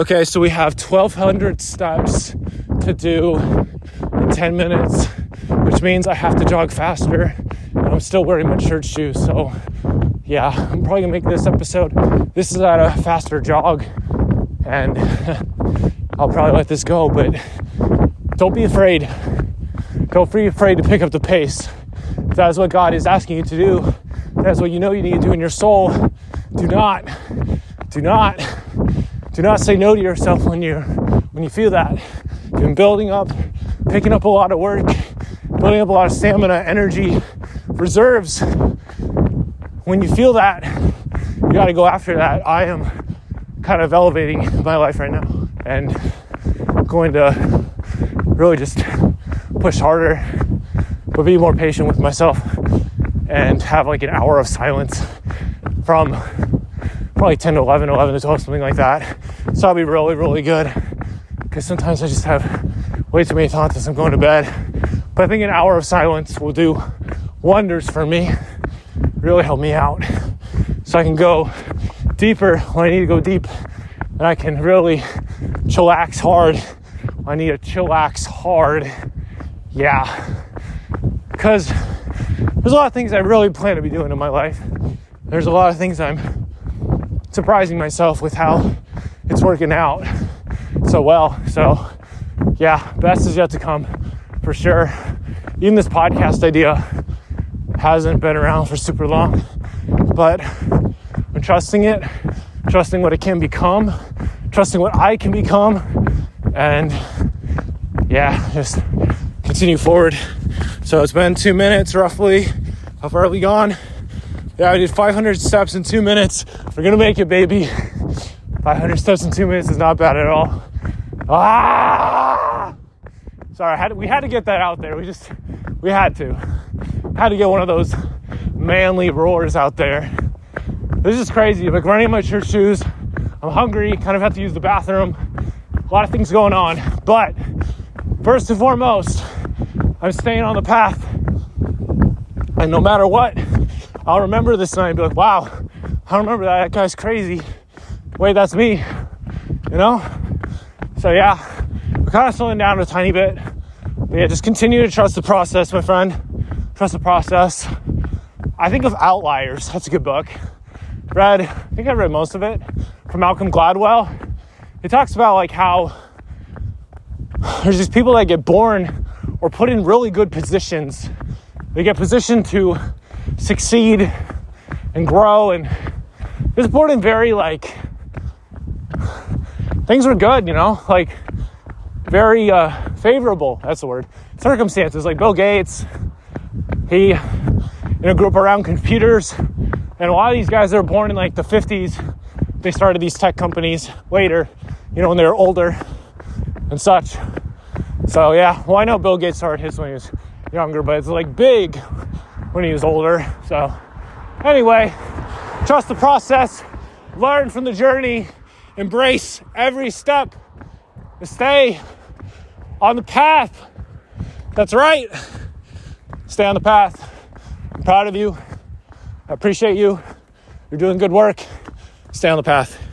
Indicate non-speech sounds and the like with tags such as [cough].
Okay, so we have 1,200 steps to do in 10 minutes, which means I have to jog faster. And I'm still wearing my church shoes, so yeah, I'm probably gonna make this episode. This is at a faster jog, and [laughs] I'll probably let this go, but don't be afraid. Don't be afraid to pick up the pace. If that is what God is asking you to do. That's what you know you need to do in your soul. Do not, do not, do not say no to yourself when you when you feel that. You've been building up, picking up a lot of work, building up a lot of stamina, energy, reserves when you feel that, you got to go after that. I am kind of elevating my life right now and going to really just push harder, but be more patient with myself and have like an hour of silence from probably 10 to 11, 11 to 12, something like that. So I'll be really, really good because sometimes I just have way too many thoughts as I'm going to bed. But I think an hour of silence will do wonders for me really help me out so I can go deeper when I need to go deep and I can really chillax hard. I need to chillax hard. Yeah. Because there's a lot of things I really plan to be doing in my life. There's a lot of things I'm surprising myself with how it's working out so well. So, yeah, best is yet to come for sure. Even this podcast idea hasn't been around for super long, but I'm trusting it, trusting what it can become, trusting what I can become, and yeah, just continue forward. So it's been two minutes roughly. How far have we gone? Yeah, I did 500 steps in two minutes. We're gonna make it, baby. 500 steps in two minutes is not bad at all. Ah! Sorry, had, we had to get that out there. We just, we had to had to get one of those manly roars out there. This is crazy. Like running in my church shoes. I'm hungry, kind of have to use the bathroom. A lot of things going on. But first and foremost, I'm staying on the path. And no matter what, I'll remember this night and be like, wow, I remember that. That guy's crazy. Wait, that's me. You know? So yeah, we're kind of slowing down a tiny bit. But yeah, just continue to trust the process, my friend. Trust the process. I think of Outliers. That's a good book. Read, I think I read most of it from Malcolm Gladwell. He talks about like how there's these people that get born or put in really good positions. They get positioned to succeed and grow and just born in very like things were good, you know, like very uh, favorable. That's the word. Circumstances like Bill Gates, he you know grew up around computers and a lot of these guys that were born in like the 50s they started these tech companies later you know when they were older and such so yeah well i know bill gates started his when he was younger but it's like big when he was older so anyway trust the process learn from the journey embrace every step and stay on the path that's right stay on the path. I'm proud of you. I appreciate you. You're doing good work. Stay on the path.